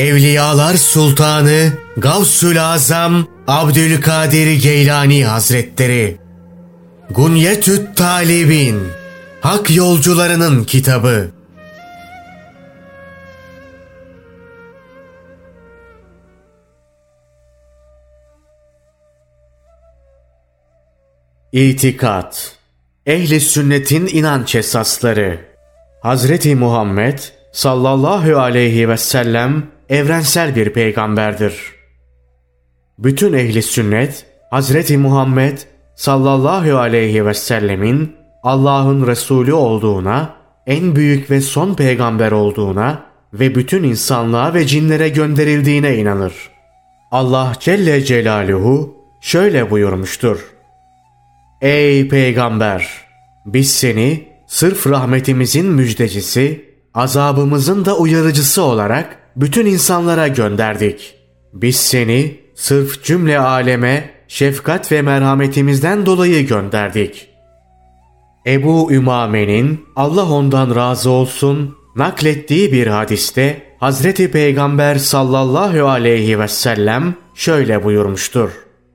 Evliyalar Sultanı Gavsül Azam Abdülkadir Geylani Hazretleri. Gunyetüt Talibin Hak Yolcularının Kitabı. İtikat. Ehli sünnetin inanç esasları. Hazreti Muhammed sallallahu aleyhi ve sellem evrensel bir peygamberdir. Bütün ehli sünnet Hazreti Muhammed sallallahu aleyhi ve sellemin Allah'ın Resulü olduğuna, en büyük ve son peygamber olduğuna ve bütün insanlığa ve cinlere gönderildiğine inanır. Allah Celle Celaluhu şöyle buyurmuştur. Ey peygamber! Biz seni sırf rahmetimizin müjdecisi, azabımızın da uyarıcısı olarak bütün insanlara gönderdik. Biz seni sırf cümle aleme şefkat ve merhametimizden dolayı gönderdik. Ebu Ümame'nin Allah ondan razı olsun naklettiği bir hadiste Hazreti Peygamber sallallahu aleyhi ve sellem şöyle buyurmuştur.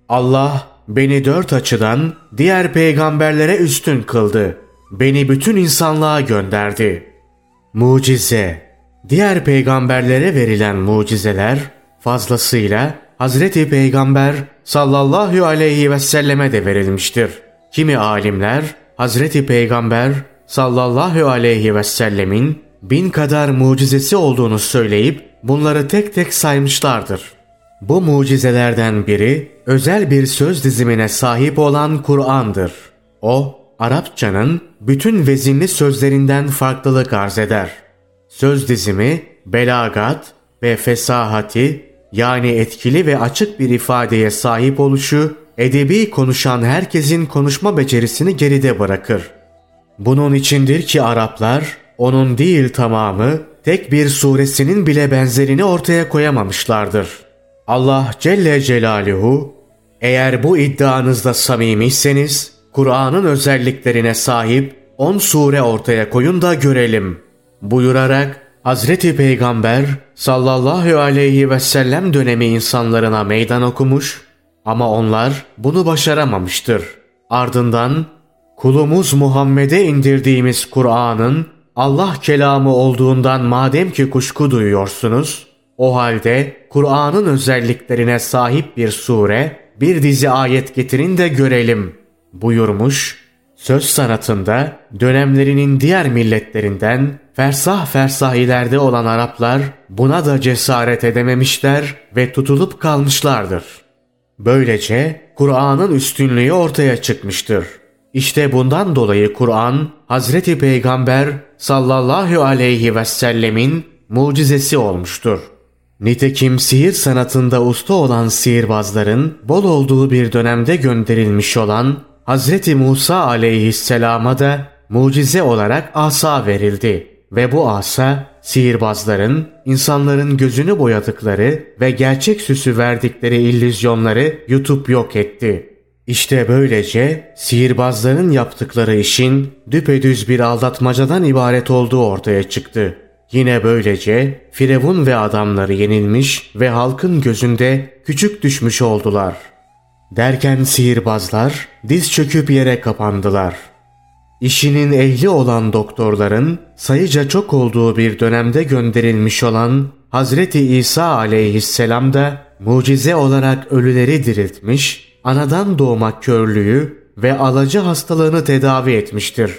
Allah beni dört açıdan diğer peygamberlere üstün kıldı. Beni bütün insanlığa gönderdi. Mucize Diğer peygamberlere verilen mucizeler fazlasıyla Hazreti Peygamber sallallahu aleyhi ve selleme de verilmiştir. Kimi alimler Hazreti Peygamber sallallahu aleyhi ve sellemin bin kadar mucizesi olduğunu söyleyip bunları tek tek saymışlardır. Bu mucizelerden biri özel bir söz dizimine sahip olan Kur'an'dır. O, Arapçanın bütün vezinli sözlerinden farklılık arz eder. Söz dizimi, belagat ve fesahati yani etkili ve açık bir ifadeye sahip oluşu, edebi konuşan herkesin konuşma becerisini geride bırakır. Bunun içindir ki Araplar, onun değil tamamı, tek bir suresinin bile benzerini ortaya koyamamışlardır. Allah Celle Celaluhu, eğer bu iddianızda samimiyseniz, Kur'an'ın özelliklerine sahip 10 sure ortaya koyun da görelim buyurarak Hazreti Peygamber sallallahu aleyhi ve sellem dönemi insanlarına meydan okumuş ama onlar bunu başaramamıştır. Ardından kulumuz Muhammed'e indirdiğimiz Kur'an'ın Allah kelamı olduğundan madem ki kuşku duyuyorsunuz, o halde Kur'an'ın özelliklerine sahip bir sure, bir dizi ayet getirin de görelim buyurmuş Söz sanatında dönemlerinin diğer milletlerinden fersah fersah ileride olan Araplar buna da cesaret edememişler ve tutulup kalmışlardır. Böylece Kur'an'ın üstünlüğü ortaya çıkmıştır. İşte bundan dolayı Kur'an Hazreti Peygamber sallallahu aleyhi ve sellemin mucizesi olmuştur. Nitekim sihir sanatında usta olan sihirbazların bol olduğu bir dönemde gönderilmiş olan Hazreti Musa aleyhisselama da mucize olarak asa verildi ve bu asa sihirbazların insanların gözünü boyadıkları ve gerçek süsü verdikleri illüzyonları yutup yok etti. İşte böylece sihirbazların yaptıkları işin düpedüz bir aldatmacadan ibaret olduğu ortaya çıktı. Yine böylece Firavun ve adamları yenilmiş ve halkın gözünde küçük düşmüş oldular.'' Derken sihirbazlar diz çöküp yere kapandılar. İşinin ehli olan doktorların sayıca çok olduğu bir dönemde gönderilmiş olan Hazreti İsa aleyhisselam da mucize olarak ölüleri diriltmiş, anadan doğma körlüğü ve alacı hastalığını tedavi etmiştir.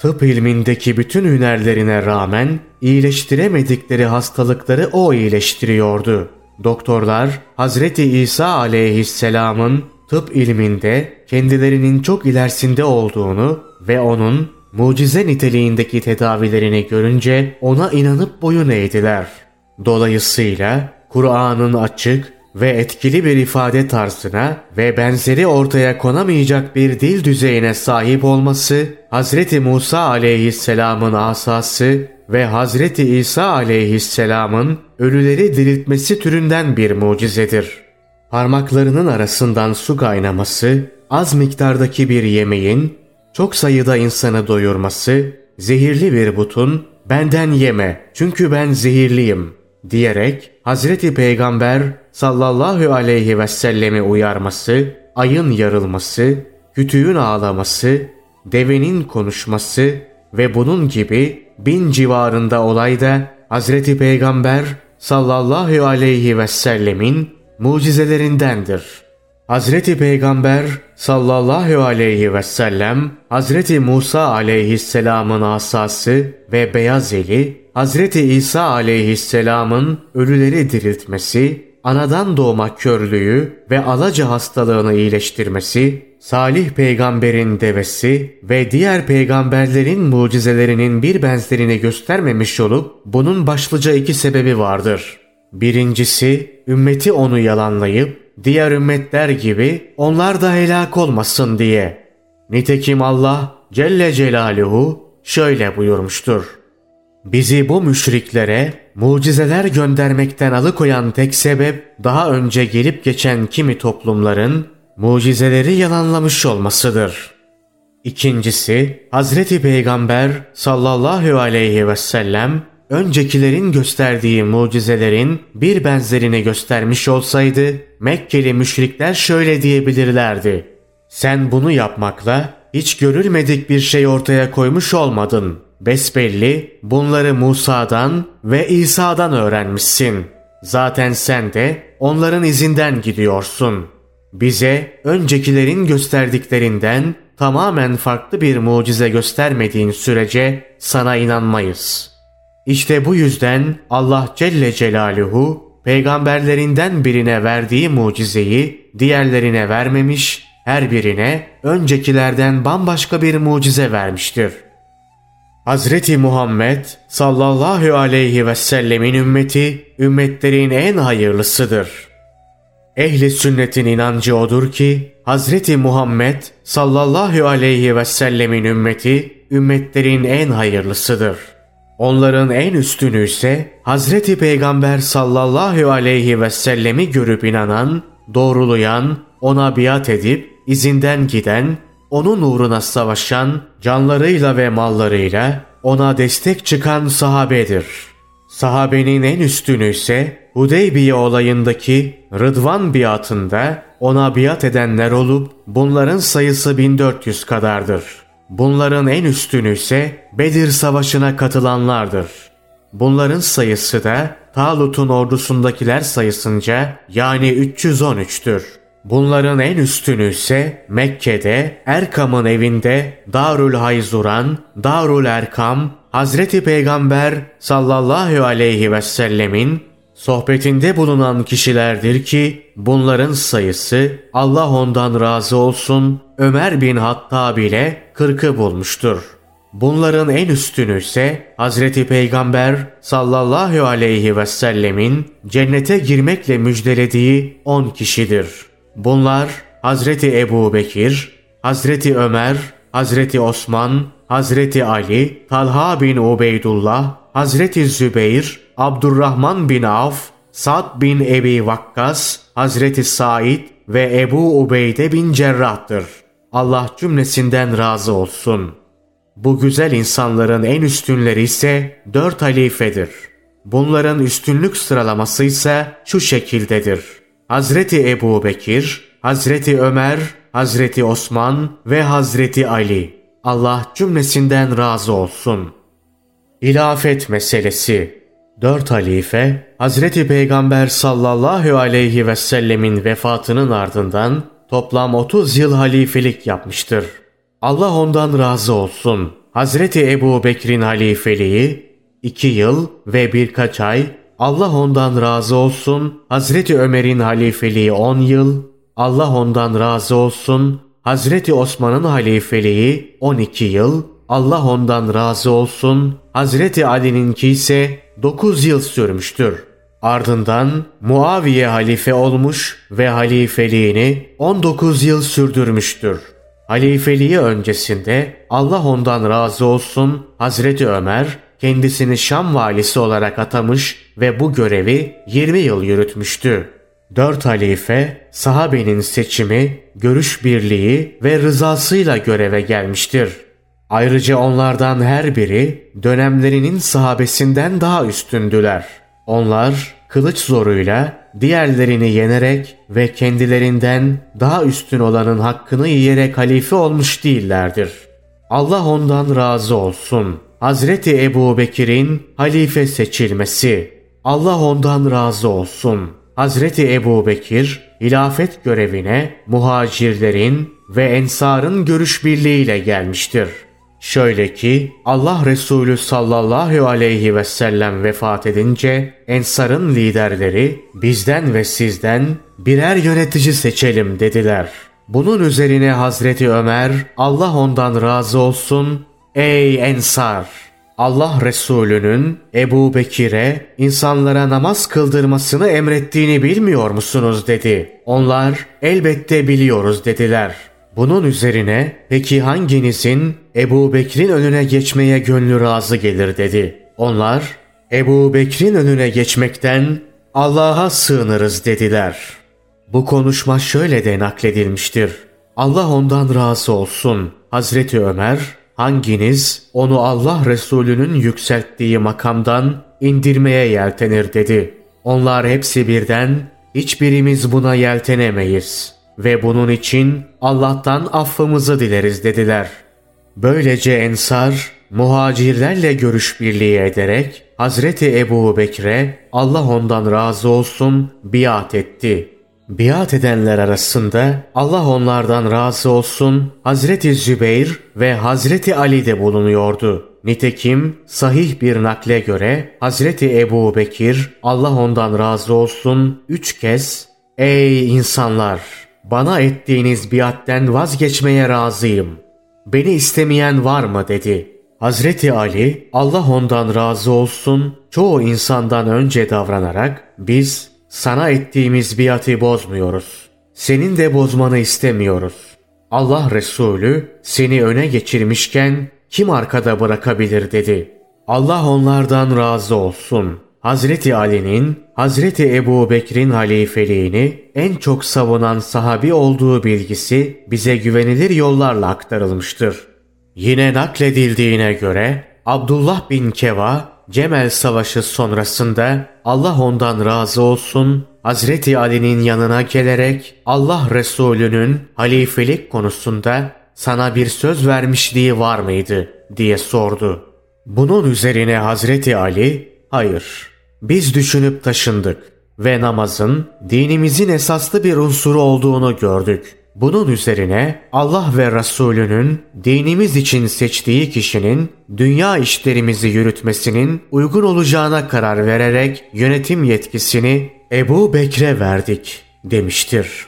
Tıp ilmindeki bütün hünerlerine rağmen iyileştiremedikleri hastalıkları o iyileştiriyordu. Doktorlar Hazreti İsa aleyhisselamın tıp ilminde kendilerinin çok ilerisinde olduğunu ve onun mucize niteliğindeki tedavilerini görünce ona inanıp boyun eğdiler. Dolayısıyla Kur'an'ın açık ve etkili bir ifade tarzına ve benzeri ortaya konamayacak bir dil düzeyine sahip olması Hz. Musa aleyhisselamın asası ve Hazreti İsa aleyhisselamın ölüleri diriltmesi türünden bir mucizedir. Parmaklarının arasından su kaynaması, az miktardaki bir yemeğin, çok sayıda insanı doyurması, zehirli bir butun, benden yeme çünkü ben zehirliyim diyerek Hazreti Peygamber sallallahu aleyhi ve sellemi uyarması, ayın yarılması, kütüğün ağlaması, devenin konuşması ve bunun gibi bin civarında olay da Hazreti Peygamber sallallahu aleyhi ve sellemin mucizelerindendir. Hazreti Peygamber sallallahu aleyhi ve sellem Hazreti Musa aleyhisselamın asası ve beyaz eli, Hazreti İsa aleyhisselamın ölüleri diriltmesi, anadan doğma körlüğü ve alaca hastalığını iyileştirmesi, Salih peygamberin devesi ve diğer peygamberlerin mucizelerinin bir benzerini göstermemiş olup bunun başlıca iki sebebi vardır. Birincisi ümmeti onu yalanlayıp diğer ümmetler gibi onlar da helak olmasın diye. Nitekim Allah Celle Celaluhu şöyle buyurmuştur. Bizi bu müşriklere mucizeler göndermekten alıkoyan tek sebep daha önce gelip geçen kimi toplumların mucizeleri yalanlamış olmasıdır. İkincisi Hazreti Peygamber sallallahu aleyhi ve sellem öncekilerin gösterdiği mucizelerin bir benzerini göstermiş olsaydı Mekkeli müşrikler şöyle diyebilirlerdi. Sen bunu yapmakla hiç görülmedik bir şey ortaya koymuş olmadın. Besbelli bunları Musa'dan ve İsa'dan öğrenmişsin. Zaten sen de onların izinden gidiyorsun. Bize öncekilerin gösterdiklerinden tamamen farklı bir mucize göstermediğin sürece sana inanmayız.'' İşte bu yüzden Allah Celle Celaluhu peygamberlerinden birine verdiği mucizeyi diğerlerine vermemiş, her birine öncekilerden bambaşka bir mucize vermiştir. Hazreti Muhammed sallallahu aleyhi ve sellemin ümmeti ümmetlerin en hayırlısıdır. Ehli sünnetin inancı odur ki Hazreti Muhammed sallallahu aleyhi ve sellemin ümmeti ümmetlerin en hayırlısıdır.'' Onların en üstünü ise Hazreti Peygamber sallallahu aleyhi ve sellemi görüp inanan, doğrulayan, ona biat edip izinden giden, onun uğruna savaşan, canlarıyla ve mallarıyla ona destek çıkan sahabedir. Sahabenin en üstünü ise Hudeybiye olayındaki Rıdvan biatında ona biat edenler olup bunların sayısı 1400 kadardır.'' Bunların en üstünü ise Bedir Savaşı'na katılanlardır. Bunların sayısı da Talut'un ordusundakiler sayısınca yani 313'tür. Bunların en üstünü ise Mekke'de Erkam'ın evinde Darül Hayzuran, Darül Erkam, Hazreti Peygamber sallallahu aleyhi ve sellemin Sohbetinde bulunan kişilerdir ki bunların sayısı Allah ondan razı olsun Ömer bin Hattab ile kırkı bulmuştur. Bunların en üstünü ise Hazreti Peygamber sallallahu aleyhi ve sellemin cennete girmekle müjdelediği on kişidir. Bunlar Hazreti Ebu Bekir, Hazreti Ömer, Hazreti Osman, Hazreti Ali, Talha bin Ubeydullah, Hazreti Zübeyir, Abdurrahman bin Avf, Sad bin Ebi Vakkas, Hazreti Said ve Ebu Ubeyde bin Cerrah'tır. Allah cümlesinden razı olsun. Bu güzel insanların en üstünleri ise dört halifedir. Bunların üstünlük sıralaması ise şu şekildedir. Hazreti Ebu Bekir, Hazreti Ömer, Hazreti Osman ve Hazreti Ali. Allah cümlesinden razı olsun. İlafet meselesi Dört halife, Hazreti Peygamber sallallahu aleyhi ve sellemin vefatının ardından toplam 30 yıl halifelik yapmıştır. Allah ondan razı olsun. Hazreti Ebu Bekir'in halifeliği 2 yıl ve birkaç ay, Allah ondan razı olsun. Hazreti Ömer'in halifeliği 10 yıl, Allah ondan razı olsun. Hazreti Osman'ın halifeliği 12 yıl, Allah ondan razı olsun. Hazreti Ali'ninki ise 9 yıl sürmüştür. Ardından Muaviye halife olmuş ve halifeliğini 19 yıl sürdürmüştür. Halifeliği öncesinde Allah ondan razı olsun Hazreti Ömer kendisini Şam valisi olarak atamış ve bu görevi 20 yıl yürütmüştü. Dört halife sahabenin seçimi, görüş birliği ve rızasıyla göreve gelmiştir. Ayrıca onlardan her biri dönemlerinin sahabesinden daha üstündüler. Onlar kılıç zoruyla diğerlerini yenerek ve kendilerinden daha üstün olanın hakkını yiyerek halife olmuş değillerdir. Allah ondan razı olsun. Hazreti Ebu Bekir'in halife seçilmesi. Allah ondan razı olsun. Hazreti Ebu Bekir hilafet görevine muhacirlerin ve ensarın görüş birliğiyle gelmiştir. Şöyle ki Allah Resulü sallallahu aleyhi ve sellem vefat edince ensarın liderleri bizden ve sizden birer yönetici seçelim dediler. Bunun üzerine Hazreti Ömer Allah ondan razı olsun ey ensar Allah Resulü'nün Ebu Bekir'e insanlara namaz kıldırmasını emrettiğini bilmiyor musunuz dedi. Onlar elbette biliyoruz dediler. Bunun üzerine peki hanginizin Ebu Bekir'in önüne geçmeye gönlü razı gelir dedi. Onlar Ebu Bekir'in önüne geçmekten Allah'a sığınırız dediler. Bu konuşma şöyle de nakledilmiştir. Allah ondan razı olsun. Hazreti Ömer hanginiz onu Allah Resulü'nün yükselttiği makamdan indirmeye yeltenir dedi. Onlar hepsi birden hiçbirimiz buna yeltenemeyiz ve bunun için Allah'tan affımızı dileriz dediler. Böylece Ensar muhacirlerle görüş birliği ederek Hazreti Ebu Bekir'e Allah ondan razı olsun biat etti.'' Biat edenler arasında Allah onlardan razı olsun Hazreti Zübeyir ve Hazreti Ali de bulunuyordu. Nitekim sahih bir nakle göre Hazreti Ebu Bekir Allah ondan razı olsun üç kez Ey insanlar! Bana ettiğiniz biatten vazgeçmeye razıyım. Beni istemeyen var mı dedi. Hazreti Ali Allah ondan razı olsun çoğu insandan önce davranarak biz sana ettiğimiz biatı bozmuyoruz. Senin de bozmanı istemiyoruz. Allah Resulü seni öne geçirmişken kim arkada bırakabilir dedi. Allah onlardan razı olsun. Hazreti Ali'nin Hazreti Ebu Bekir'in halifeliğini en çok savunan sahabi olduğu bilgisi bize güvenilir yollarla aktarılmıştır. Yine nakledildiğine göre Abdullah bin Keva Cemel Savaşı sonrasında Allah ondan razı olsun Hazreti Ali'nin yanına gelerek Allah Resulü'nün halifelik konusunda sana bir söz vermişliği var mıydı diye sordu. Bunun üzerine Hazreti Ali hayır biz düşünüp taşındık ve namazın dinimizin esaslı bir unsuru olduğunu gördük. Bunun üzerine Allah ve Resulünün dinimiz için seçtiği kişinin dünya işlerimizi yürütmesinin uygun olacağına karar vererek yönetim yetkisini Ebu Bekre verdik demiştir.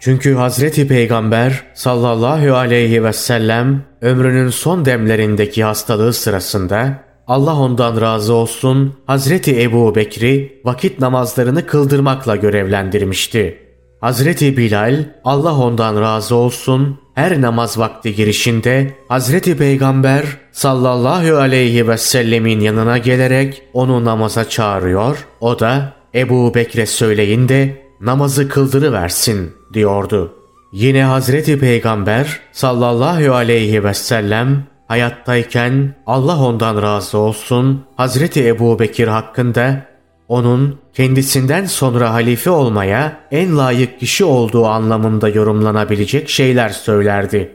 Çünkü Hazreti Peygamber sallallahu aleyhi ve sellem ömrünün son demlerindeki hastalığı sırasında Allah ondan razı olsun Hazreti Ebu Bekri vakit namazlarını kıldırmakla görevlendirmişti. Hazreti Bilal Allah ondan razı olsun her namaz vakti girişinde Hazreti Peygamber sallallahu aleyhi ve sellemin yanına gelerek onu namaza çağırıyor. O da Ebu Bekre söyleyin de namazı kıldırıversin diyordu. Yine Hazreti Peygamber sallallahu aleyhi ve sellem hayattayken Allah ondan razı olsun Hazreti Ebu Bekir hakkında onun kendisinden sonra halife olmaya en layık kişi olduğu anlamında yorumlanabilecek şeyler söylerdi.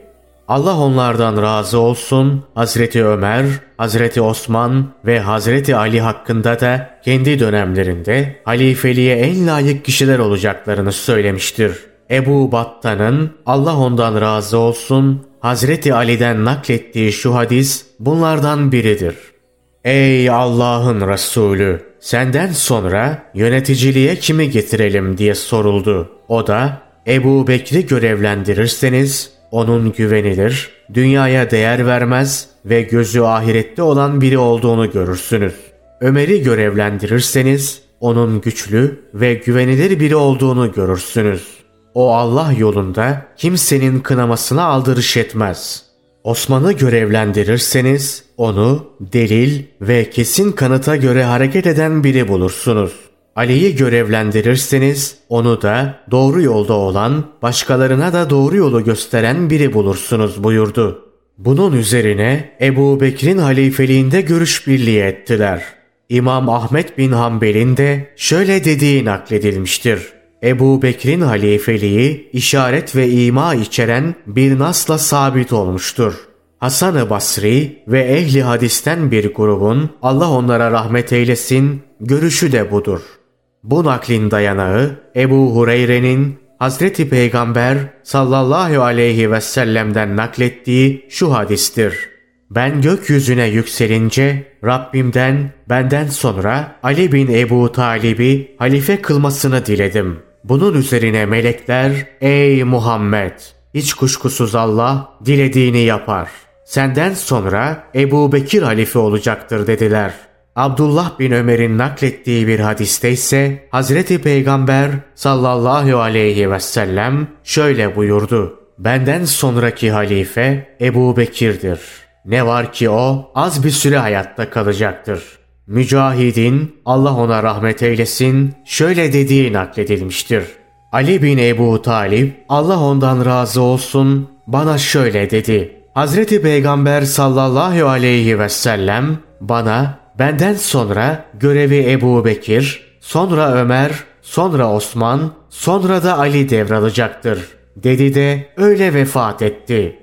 Allah onlardan razı olsun Hazreti Ömer, Hazreti Osman ve Hazreti Ali hakkında da kendi dönemlerinde halifeliğe en layık kişiler olacaklarını söylemiştir. Ebu Battan'ın Allah ondan razı olsun Hazreti Ali'den naklettiği şu hadis bunlardan biridir. Ey Allah'ın Resulü! Senden sonra yöneticiliğe kimi getirelim diye soruldu. O da Ebu Bekri görevlendirirseniz onun güvenilir, dünyaya değer vermez ve gözü ahirette olan biri olduğunu görürsünüz. Ömer'i görevlendirirseniz onun güçlü ve güvenilir biri olduğunu görürsünüz. O Allah yolunda kimsenin kınamasına aldırış etmez. Osman'ı görevlendirirseniz onu delil ve kesin kanıta göre hareket eden biri bulursunuz. Ali'yi görevlendirirseniz onu da doğru yolda olan, başkalarına da doğru yolu gösteren biri bulursunuz buyurdu. Bunun üzerine Ebu Bekir'in halifeliğinde görüş birliği ettiler. İmam Ahmet bin Hanbel'in de şöyle dediği nakledilmiştir. Ebu Bekir'in halifeliği işaret ve ima içeren bir nasla sabit olmuştur. Hasan-ı Basri ve ehli hadisten bir grubun Allah onlara rahmet eylesin görüşü de budur. Bu naklin dayanağı Ebu Hureyre'nin Hazreti Peygamber sallallahu aleyhi ve sellem'den naklettiği şu hadistir. Ben gökyüzüne yükselince Rabbimden benden sonra Ali bin Ebu Talib'i halife kılmasını diledim. Bunun üzerine melekler ey Muhammed hiç kuşkusuz Allah dilediğini yapar. Senden sonra Ebu Bekir halife olacaktır dediler. Abdullah bin Ömer'in naklettiği bir hadiste ise Hazreti Peygamber sallallahu aleyhi ve sellem şöyle buyurdu. Benden sonraki halife Ebu Bekir'dir. Ne var ki o az bir süre hayatta kalacaktır. Mücahidin Allah ona rahmet eylesin şöyle dediği nakledilmiştir. Ali bin Ebu Talip Allah ondan razı olsun bana şöyle dedi. Hazreti Peygamber sallallahu aleyhi ve sellem bana benden sonra görevi Ebu Bekir, sonra Ömer, sonra Osman, sonra da Ali devralacaktır. Dedi de öyle vefat etti.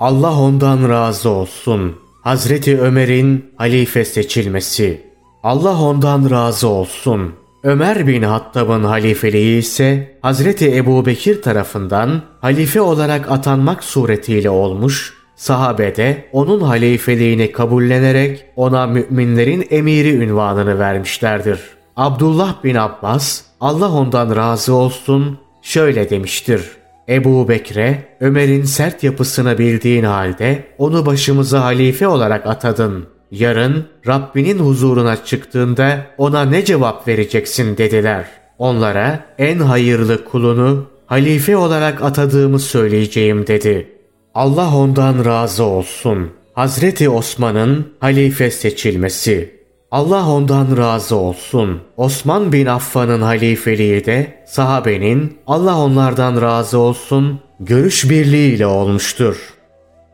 Allah ondan razı olsun. Hazreti Ömer'in halife seçilmesi. Allah ondan razı olsun. Ömer bin Hattab'ın halifeliği ise Hazreti Ebu Bekir tarafından halife olarak atanmak suretiyle olmuş, sahabede onun halifeliğini kabullenerek ona müminlerin emiri ünvanını vermişlerdir. Abdullah bin Abbas, Allah ondan razı olsun, şöyle demiştir. Ebu Bekre, Ömer'in sert yapısını bildiğin halde onu başımıza halife olarak atadın. Yarın Rabbinin huzuruna çıktığında ona ne cevap vereceksin dediler. Onlara en hayırlı kulunu halife olarak atadığımı söyleyeceğim dedi. Allah ondan razı olsun. Hazreti Osman'ın halife seçilmesi. Allah ondan razı olsun. Osman bin Affan'ın halifeliği de sahabenin Allah onlardan razı olsun görüş birliğiyle olmuştur.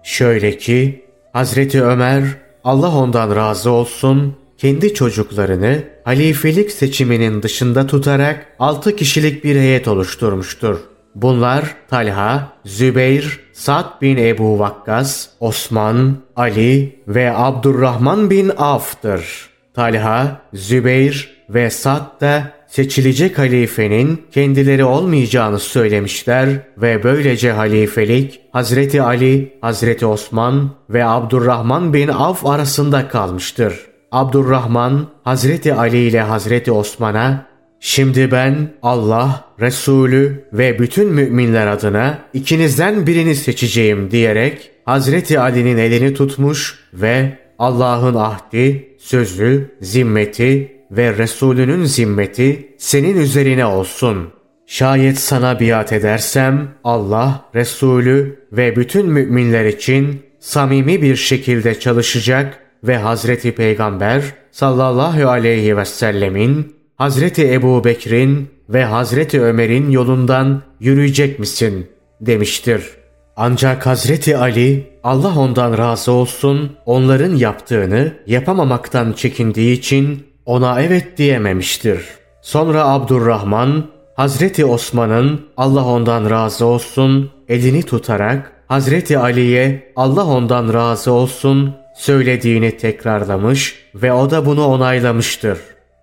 Şöyle ki Hazreti Ömer Allah ondan razı olsun kendi çocuklarını halifelik seçiminin dışında tutarak 6 kişilik bir heyet oluşturmuştur. Bunlar Talha, Zübeyir, Sa'd bin Ebu Vakkas, Osman, Ali ve Abdurrahman bin Avf'tır. Talha, Zübeyir ve Sa'd da seçilecek halifenin kendileri olmayacağını söylemişler ve böylece halifelik Hazreti Ali, Hazreti Osman ve Abdurrahman bin Avf arasında kalmıştır. Abdurrahman Hazreti Ali ile Hazreti Osman'a Şimdi ben Allah, Resulü ve bütün müminler adına ikinizden birini seçeceğim diyerek Hazreti Ali'nin elini tutmuş ve Allah'ın ahdi, sözü, zimmeti ve Resulünün zimmeti senin üzerine olsun. Şayet sana biat edersem Allah, Resulü ve bütün müminler için samimi bir şekilde çalışacak ve Hazreti Peygamber sallallahu aleyhi ve sellemin Hazreti Ebu Bekir'in ve Hazreti Ömer'in yolundan yürüyecek misin? demiştir. Ancak Hazreti Ali Allah ondan razı olsun onların yaptığını yapamamaktan çekindiği için ona evet diyememiştir. Sonra Abdurrahman Hazreti Osman'ın Allah ondan razı olsun elini tutarak Hazreti Ali'ye Allah ondan razı olsun söylediğini tekrarlamış ve o da bunu onaylamıştır.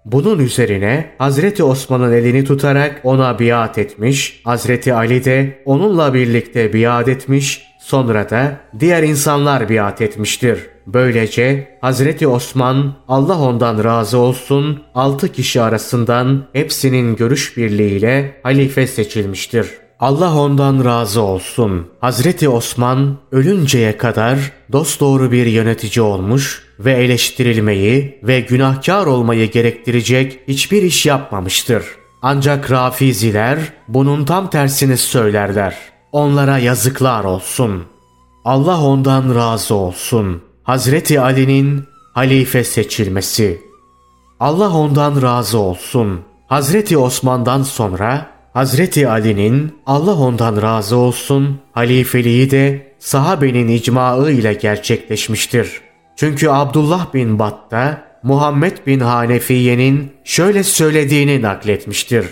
Bunun üzerine Hazreti Osman'ın elini tutarak ona biat etmiş, Hazreti Ali de onunla birlikte biat etmiş, sonra da diğer insanlar biat etmiştir. Böylece Hazreti Osman Allah ondan razı olsun altı kişi arasından hepsinin görüş birliğiyle halife seçilmiştir. Allah ondan razı olsun. Hazreti Osman ölünceye kadar dosdoğru bir yönetici olmuş ve eleştirilmeyi ve günahkar olmayı gerektirecek hiçbir iş yapmamıştır. Ancak Rafiziler bunun tam tersini söylerler. Onlara yazıklar olsun. Allah ondan razı olsun. Hazreti Ali'nin halife seçilmesi. Allah ondan razı olsun. Hazreti Osman'dan sonra Hazreti Ali'nin Allah ondan razı olsun halifeliği de sahabenin icmaı ile gerçekleşmiştir. Çünkü Abdullah bin Batta Muhammed bin Hanefiye'nin şöyle söylediğini nakletmiştir.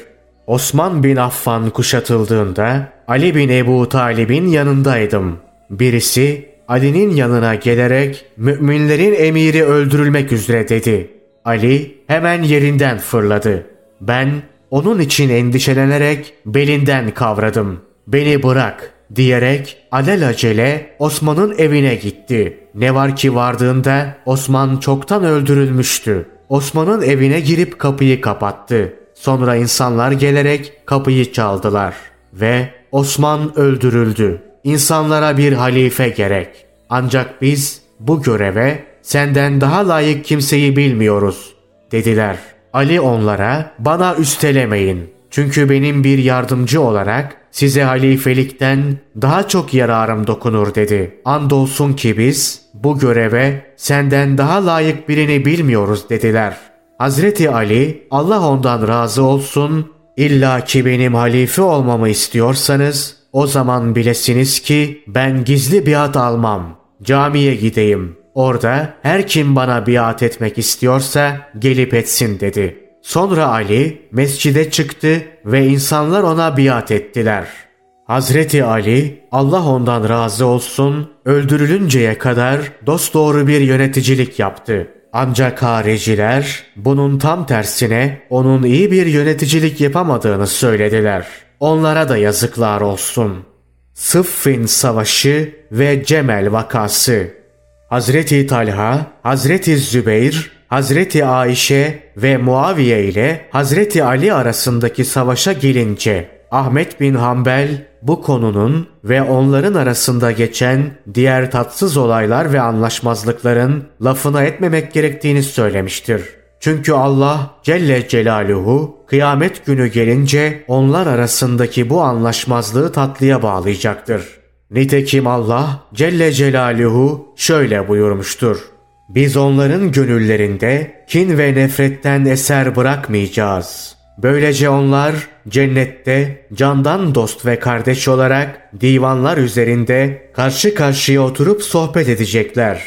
Osman bin Affan kuşatıldığında Ali bin Ebu Talib'in yanındaydım. Birisi Ali'nin yanına gelerek müminlerin emiri öldürülmek üzere dedi. Ali hemen yerinden fırladı. Ben onun için endişelenerek belinden kavradım. Beni bırak diyerek alelacele Osman'ın evine gitti. Ne var ki vardığında Osman çoktan öldürülmüştü. Osman'ın evine girip kapıyı kapattı. Sonra insanlar gelerek kapıyı çaldılar ve Osman öldürüldü. İnsanlara bir halife gerek. Ancak biz bu göreve senden daha layık kimseyi bilmiyoruz dediler. Ali onlara bana üstelemeyin. Çünkü benim bir yardımcı olarak size halifelikten daha çok yararım dokunur dedi. Andolsun ki biz bu göreve senden daha layık birini bilmiyoruz dediler. Hazreti Ali Allah ondan razı olsun illa ki benim halife olmamı istiyorsanız o zaman bilesiniz ki ben gizli biat almam. Camiye gideyim. Orada her kim bana biat etmek istiyorsa gelip etsin dedi. Sonra Ali mescide çıktı ve insanlar ona biat ettiler. Hazreti Ali Allah ondan razı olsun öldürülünceye kadar dosdoğru bir yöneticilik yaptı. Ancak hariciler bunun tam tersine onun iyi bir yöneticilik yapamadığını söylediler. Onlara da yazıklar olsun. Sıffin Savaşı ve Cemel Vakası Hazreti Talha, Hazreti Zübeyir, Hazreti Ayşe ve Muaviye ile Hazreti Ali arasındaki savaşa gelince Ahmet bin Hanbel bu konunun ve onların arasında geçen diğer tatsız olaylar ve anlaşmazlıkların lafına etmemek gerektiğini söylemiştir. Çünkü Allah Celle Celaluhu kıyamet günü gelince onlar arasındaki bu anlaşmazlığı tatlıya bağlayacaktır. Nitekim Allah Celle Celaluhu şöyle buyurmuştur. Biz onların gönüllerinde kin ve nefretten eser bırakmayacağız. Böylece onlar cennette candan dost ve kardeş olarak divanlar üzerinde karşı karşıya oturup sohbet edecekler.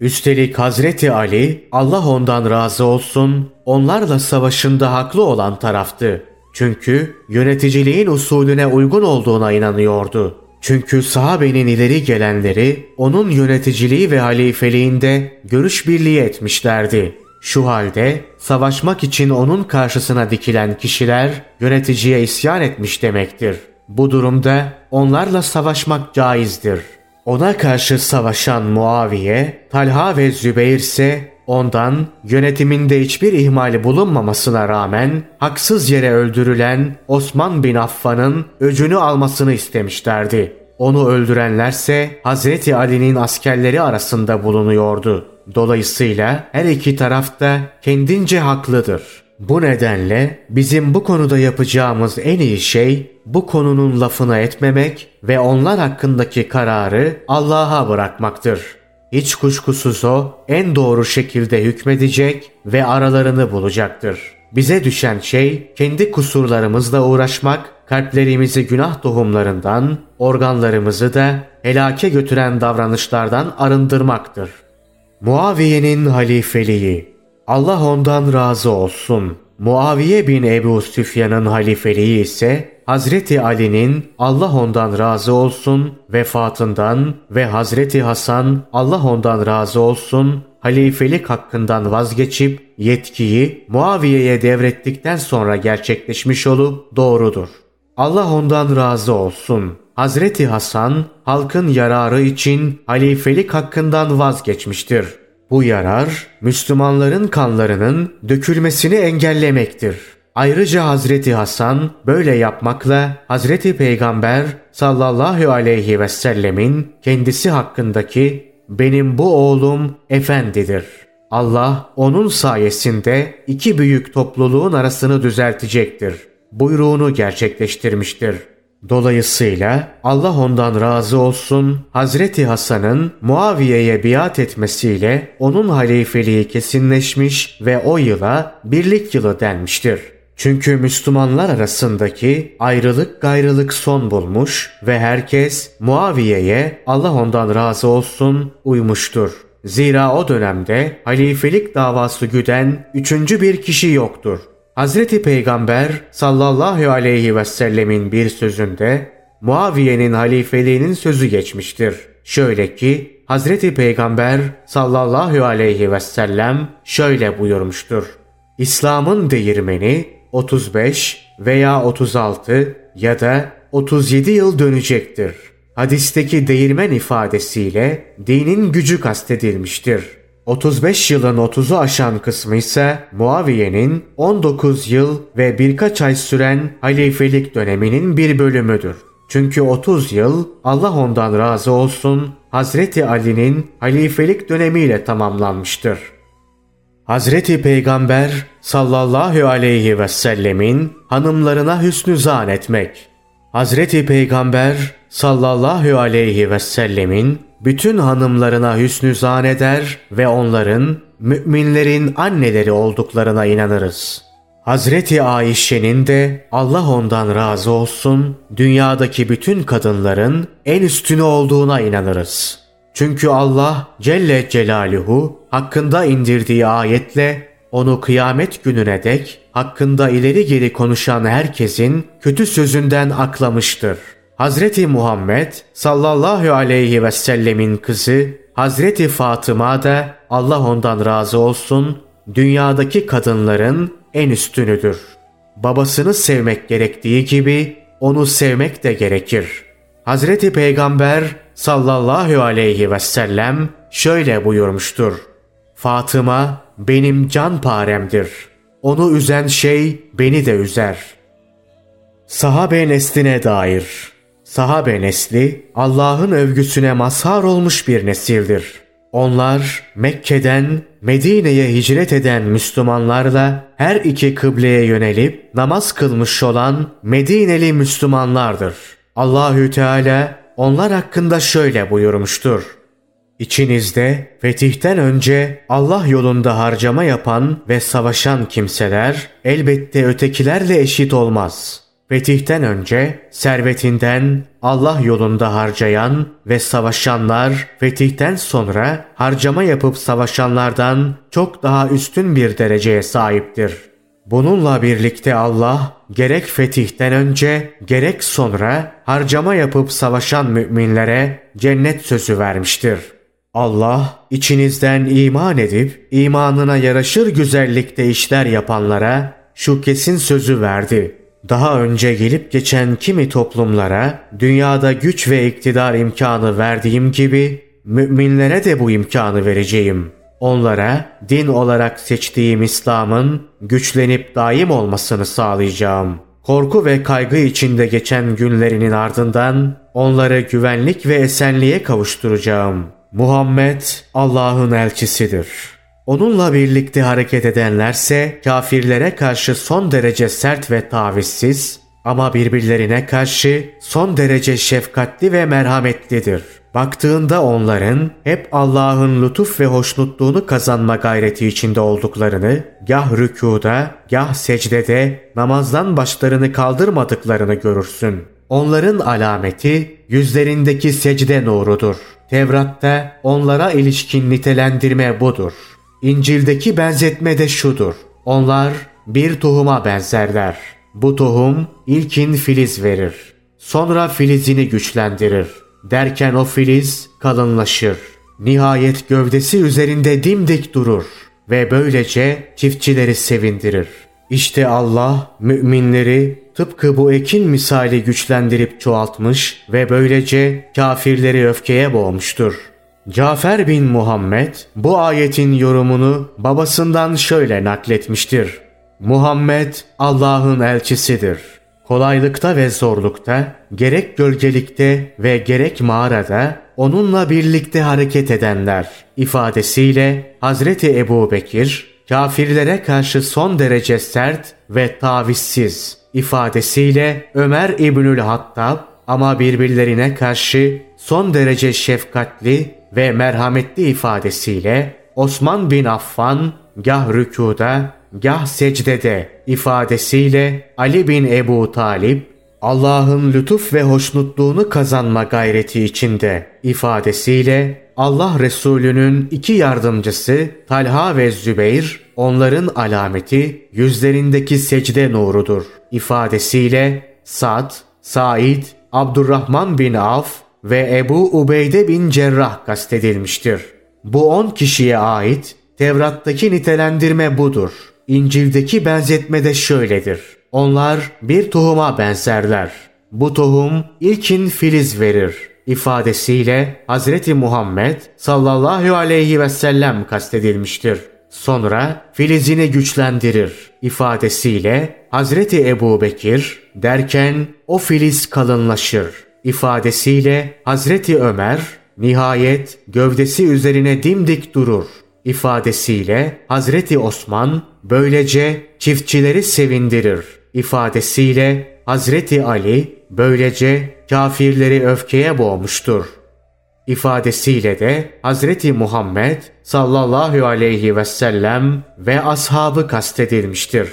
Üstelik Hazreti Ali Allah ondan razı olsun onlarla savaşında haklı olan taraftı. Çünkü yöneticiliğin usulüne uygun olduğuna inanıyordu. Çünkü sahabenin ileri gelenleri onun yöneticiliği ve halifeliğinde görüş birliği etmişlerdi. Şu halde savaşmak için onun karşısına dikilen kişiler yöneticiye isyan etmiş demektir. Bu durumda onlarla savaşmak caizdir. Ona karşı savaşan Muaviye, Talha ve Zübeyir ise ondan yönetiminde hiçbir ihmali bulunmamasına rağmen haksız yere öldürülen Osman bin Affan'ın öcünü almasını istemişlerdi. Onu öldürenlerse Hazreti Ali'nin askerleri arasında bulunuyordu. Dolayısıyla her iki taraf da kendince haklıdır. Bu nedenle bizim bu konuda yapacağımız en iyi şey bu konunun lafına etmemek ve onlar hakkındaki kararı Allah'a bırakmaktır. Hiç kuşkusuz o en doğru şekilde hükmedecek ve aralarını bulacaktır. Bize düşen şey kendi kusurlarımızla uğraşmak, kalplerimizi günah tohumlarından, organlarımızı da helake götüren davranışlardan arındırmaktır. Muaviye'nin halifeliği Allah ondan razı olsun. Muaviye bin Ebu Süfyan'ın halifeliği ise Hazreti Ali'nin Allah ondan razı olsun vefatından ve Hazreti Hasan Allah ondan razı olsun halifelik hakkından vazgeçip yetkiyi Muaviye'ye devrettikten sonra gerçekleşmiş olup doğrudur. Allah ondan razı olsun. Hazreti Hasan halkın yararı için halifelik hakkından vazgeçmiştir. Bu yarar Müslümanların kanlarının dökülmesini engellemektir. Ayrıca Hazreti Hasan böyle yapmakla Hazreti Peygamber sallallahu aleyhi ve sellemin kendisi hakkındaki benim bu oğlum efendidir. Allah onun sayesinde iki büyük topluluğun arasını düzeltecektir. Buyruğunu gerçekleştirmiştir. Dolayısıyla Allah ondan razı olsun Hazreti Hasan'ın Muaviye'ye biat etmesiyle onun halifeliği kesinleşmiş ve o yıla birlik yılı denmiştir. Çünkü Müslümanlar arasındaki ayrılık gayrılık son bulmuş ve herkes Muaviye'ye Allah ondan razı olsun uymuştur. Zira o dönemde halifelik davası güden üçüncü bir kişi yoktur. Hazreti Peygamber sallallahu aleyhi ve sellemin bir sözünde Muaviye'nin halifeliğinin sözü geçmiştir. Şöyle ki Hazreti Peygamber sallallahu aleyhi ve sellem şöyle buyurmuştur. İslam'ın değirmeni 35 veya 36 ya da 37 yıl dönecektir. Hadisteki değirmen ifadesiyle dinin gücü kastedilmiştir. 35 yılın 30'u aşan kısmı ise Muaviye'nin 19 yıl ve birkaç ay süren halifelik döneminin bir bölümüdür. Çünkü 30 yıl Allah ondan razı olsun Hazreti Ali'nin halifelik dönemiyle tamamlanmıştır. Hazreti Peygamber sallallahu aleyhi ve sellemin hanımlarına hüsnü zan etmek. Hazreti Peygamber sallallahu aleyhi ve sellemin bütün hanımlarına hüsnü zan eder ve onların müminlerin anneleri olduklarına inanırız. Hazreti Ayşe'nin de Allah ondan razı olsun dünyadaki bütün kadınların en üstünü olduğuna inanırız. Çünkü Allah Celle Celaluhu hakkında indirdiği ayetle onu kıyamet gününe dek hakkında ileri geri konuşan herkesin kötü sözünden aklamıştır. Hazreti Muhammed sallallahu aleyhi ve sellemin kızı Hazreti Fatıma da Allah ondan razı olsun dünyadaki kadınların en üstünüdür. Babasını sevmek gerektiği gibi onu sevmek de gerekir. Hazreti Peygamber sallallahu aleyhi ve sellem şöyle buyurmuştur. Fatıma benim can paremdir. Onu üzen şey beni de üzer. Sahabe nesline dair Sahabe nesli Allah'ın övgüsüne mazhar olmuş bir nesildir. Onlar Mekke'den Medine'ye hicret eden Müslümanlarla her iki kıbleye yönelip namaz kılmış olan Medineli Müslümanlardır. Allahü Teala onlar hakkında şöyle buyurmuştur. İçinizde fetihten önce Allah yolunda harcama yapan ve savaşan kimseler elbette ötekilerle eşit olmaz. Fetihten önce servetinden Allah yolunda harcayan ve savaşanlar fetihten sonra harcama yapıp savaşanlardan çok daha üstün bir dereceye sahiptir. Bununla birlikte Allah gerek fetihten önce gerek sonra harcama yapıp savaşan müminlere cennet sözü vermiştir. Allah içinizden iman edip imanına yaraşır güzellikte işler yapanlara şu kesin sözü verdi. Daha önce gelip geçen kimi toplumlara dünyada güç ve iktidar imkanı verdiğim gibi müminlere de bu imkanı vereceğim. Onlara din olarak seçtiğim İslam'ın güçlenip daim olmasını sağlayacağım. Korku ve kaygı içinde geçen günlerinin ardından onları güvenlik ve esenliğe kavuşturacağım. Muhammed Allah'ın elçisidir.'' Onunla birlikte hareket edenlerse kafirlere karşı son derece sert ve tavizsiz ama birbirlerine karşı son derece şefkatli ve merhametlidir. Baktığında onların hep Allah'ın lütuf ve hoşnutluğunu kazanma gayreti içinde olduklarını, gah rükuda, gah secdede namazdan başlarını kaldırmadıklarını görürsün. Onların alameti yüzlerindeki secde nurudur. Tevrat'ta onlara ilişkin nitelendirme budur. İncil'deki benzetme de şudur. Onlar bir tohuma benzerler. Bu tohum ilkin filiz verir. Sonra filizini güçlendirir. Derken o filiz kalınlaşır. Nihayet gövdesi üzerinde dimdik durur ve böylece çiftçileri sevindirir. İşte Allah müminleri tıpkı bu ekin misali güçlendirip çoğaltmış ve böylece kafirleri öfkeye boğmuştur.'' Cafer bin Muhammed bu ayetin yorumunu babasından şöyle nakletmiştir. Muhammed Allah'ın elçisidir. Kolaylıkta ve zorlukta, gerek gölgelikte ve gerek mağarada onunla birlikte hareket edenler ifadesiyle Hazreti Ebu Bekir, kafirlere karşı son derece sert ve tavizsiz ifadesiyle Ömer İbnül Hattab ama birbirlerine karşı son derece şefkatli ve merhametli ifadesiyle Osman bin Affan gah rükuda gah secdede ifadesiyle Ali bin Ebu Talip Allah'ın lütuf ve hoşnutluğunu kazanma gayreti içinde ifadesiyle Allah Resulü'nün iki yardımcısı Talha ve Zübeyir onların alameti yüzlerindeki secde nurudur ifadesiyle Sad, Said, Abdurrahman bin Af ve Ebu Ubeyde bin Cerrah kastedilmiştir. Bu on kişiye ait Tevrat'taki nitelendirme budur. İncil'deki benzetme de şöyledir. Onlar bir tohuma benzerler. Bu tohum ilkin filiz verir ifadesiyle Hazreti Muhammed sallallahu aleyhi ve sellem kastedilmiştir. Sonra filizini güçlendirir ifadesiyle Hazreti Ebu Bekir derken o filiz kalınlaşır ifadesiyle Hazreti Ömer nihayet gövdesi üzerine dimdik durur ifadesiyle Hazreti Osman böylece çiftçileri sevindirir ifadesiyle Hazreti Ali böylece kafirleri öfkeye boğmuştur ifadesiyle de Hazreti Muhammed sallallahu aleyhi ve sellem ve ashabı kastedilmiştir.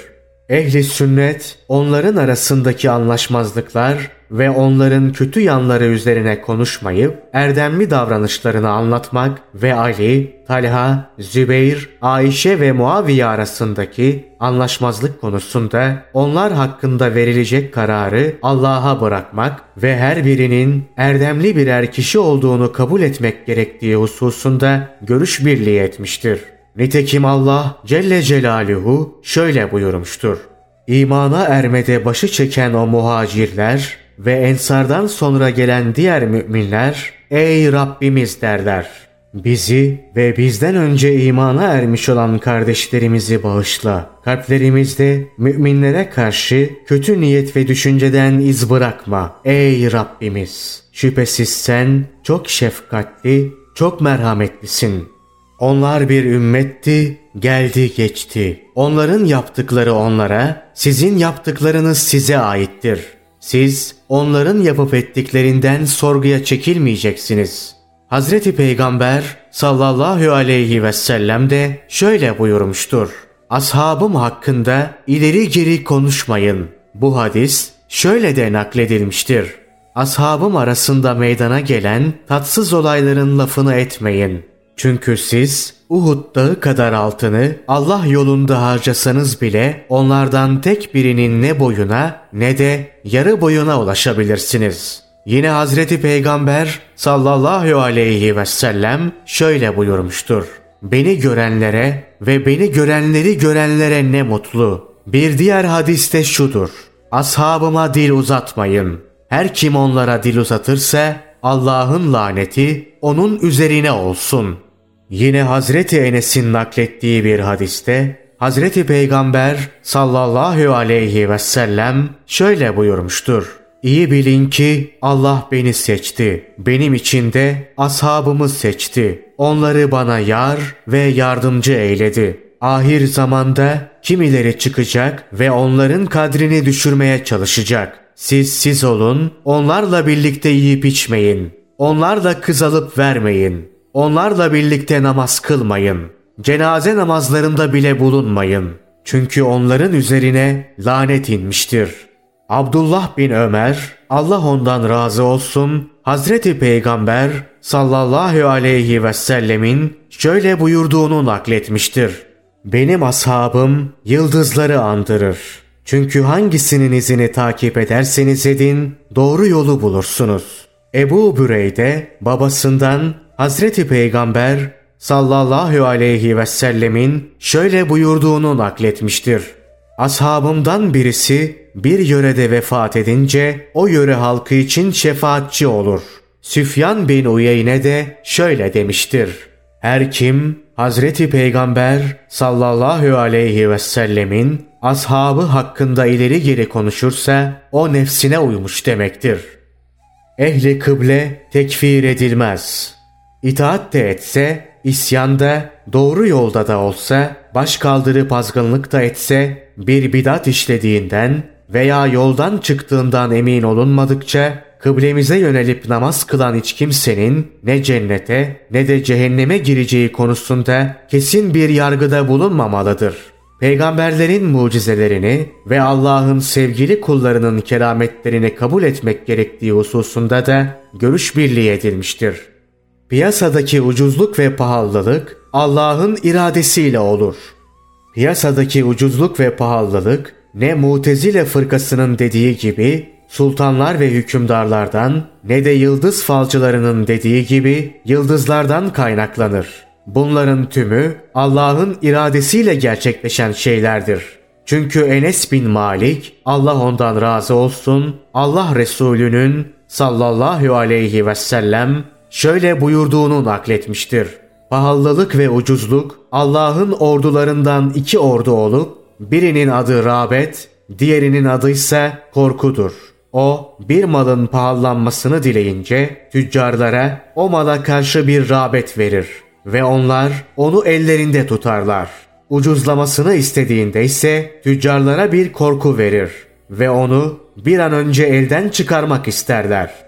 Ehli sünnet onların arasındaki anlaşmazlıklar ve onların kötü yanları üzerine konuşmayıp erdemli davranışlarını anlatmak ve Ali, Talha, Zübeyir, Ayşe ve Muaviye arasındaki anlaşmazlık konusunda onlar hakkında verilecek kararı Allah'a bırakmak ve her birinin erdemli birer kişi olduğunu kabul etmek gerektiği hususunda görüş birliği etmiştir. Nitekim Allah Celle Celaluhu şöyle buyurmuştur. İmana ermede başı çeken o muhacirler ve ensardan sonra gelen diğer müminler ey Rabbimiz derler. Bizi ve bizden önce imana ermiş olan kardeşlerimizi bağışla. Kalplerimizde müminlere karşı kötü niyet ve düşünceden iz bırakma. Ey Rabbimiz! Şüphesiz sen çok şefkatli, çok merhametlisin. Onlar bir ümmetti, geldi geçti. Onların yaptıkları onlara, sizin yaptıklarınız size aittir. Siz onların yapıp ettiklerinden sorguya çekilmeyeceksiniz. Hazreti Peygamber sallallahu aleyhi ve sellem de şöyle buyurmuştur. Ashabım hakkında ileri geri konuşmayın. Bu hadis şöyle de nakledilmiştir. Ashabım arasında meydana gelen tatsız olayların lafını etmeyin. Çünkü siz Uhud dağı kadar altını Allah yolunda harcasanız bile onlardan tek birinin ne boyuna ne de yarı boyuna ulaşabilirsiniz. Yine Hazreti Peygamber sallallahu aleyhi ve sellem şöyle buyurmuştur. Beni görenlere ve beni görenleri görenlere ne mutlu. Bir diğer hadiste şudur. Ashabıma dil uzatmayın. Her kim onlara dil uzatırsa Allah'ın laneti onun üzerine olsun. Yine Hazreti Enes'in naklettiği bir hadiste Hazreti Peygamber sallallahu aleyhi ve sellem şöyle buyurmuştur. İyi bilin ki Allah beni seçti. Benim için de ashabımı seçti. Onları bana yar ve yardımcı eyledi. Ahir zamanda kimileri çıkacak ve onların kadrini düşürmeye çalışacak. Siz siz olun, onlarla birlikte yiyip içmeyin. Onlarla kız alıp vermeyin. Onlarla birlikte namaz kılmayın. Cenaze namazlarında bile bulunmayın. Çünkü onların üzerine lanet inmiştir. Abdullah bin Ömer, Allah ondan razı olsun, Hazreti Peygamber sallallahu aleyhi ve sellemin şöyle buyurduğunu nakletmiştir. Benim ashabım yıldızları andırır. Çünkü hangisinin izini takip ederseniz edin doğru yolu bulursunuz. Ebu Büreyde babasından Hazreti Peygamber sallallahu aleyhi ve sellemin şöyle buyurduğunu nakletmiştir. Ashabımdan birisi bir yörede vefat edince o yöre halkı için şefaatçi olur. Süfyan bin Uyeyne de şöyle demiştir. Her kim Hazreti Peygamber sallallahu aleyhi ve sellemin ashabı hakkında ileri geri konuşursa o nefsine uymuş demektir. Ehli kıble tekfir edilmez. İtaat de etse, isyanda, doğru yolda da olsa, baş kaldırıp azgınlık da etse, bir bidat işlediğinden veya yoldan çıktığından emin olunmadıkça, kıblemize yönelip namaz kılan hiç kimsenin ne cennete ne de cehenneme gireceği konusunda kesin bir yargıda bulunmamalıdır. Peygamberlerin mucizelerini ve Allah'ın sevgili kullarının kerametlerini kabul etmek gerektiği hususunda da görüş birliği edilmiştir. Piyasadaki ucuzluk ve pahalılık Allah'ın iradesiyle olur. Piyasadaki ucuzluk ve pahalılık ne Mutezile fırkasının dediği gibi sultanlar ve hükümdarlardan ne de yıldız falcılarının dediği gibi yıldızlardan kaynaklanır. Bunların tümü Allah'ın iradesiyle gerçekleşen şeylerdir. Çünkü Enes bin Malik, Allah ondan razı olsun, Allah Resulü'nün sallallahu aleyhi ve sellem şöyle buyurduğunu nakletmiştir. Pahalılık ve ucuzluk Allah'ın ordularından iki ordu olup birinin adı rağbet, diğerinin adı ise korkudur. O bir malın pahalanmasını dileyince tüccarlara o mala karşı bir rağbet verir ve onlar onu ellerinde tutarlar. Ucuzlamasını istediğinde ise tüccarlara bir korku verir ve onu bir an önce elden çıkarmak isterler.